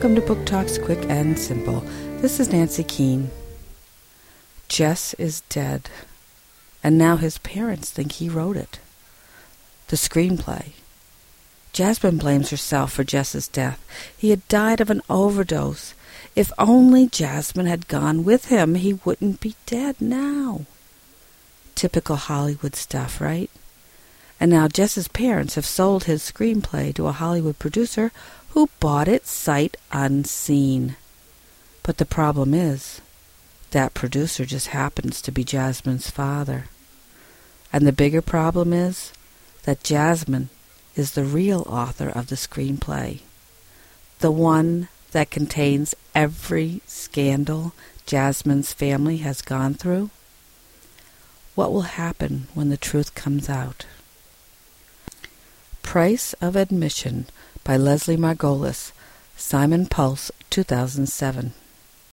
Welcome to Book Talks Quick and Simple. This is Nancy Keane. Jess is dead, and now his parents think he wrote it. The screenplay. Jasmine blames herself for Jess's death. He had died of an overdose. If only Jasmine had gone with him, he wouldn't be dead now. Typical Hollywood stuff, right? And now Jess's parents have sold his screenplay to a Hollywood producer who bought it sight unseen. But the problem is, that producer just happens to be Jasmine's father. And the bigger problem is that Jasmine is the real author of the screenplay, the one that contains every scandal Jasmine's family has gone through? What will happen when the truth comes out? Price of Admission by Leslie Margolis, Simon Pulse, 2007.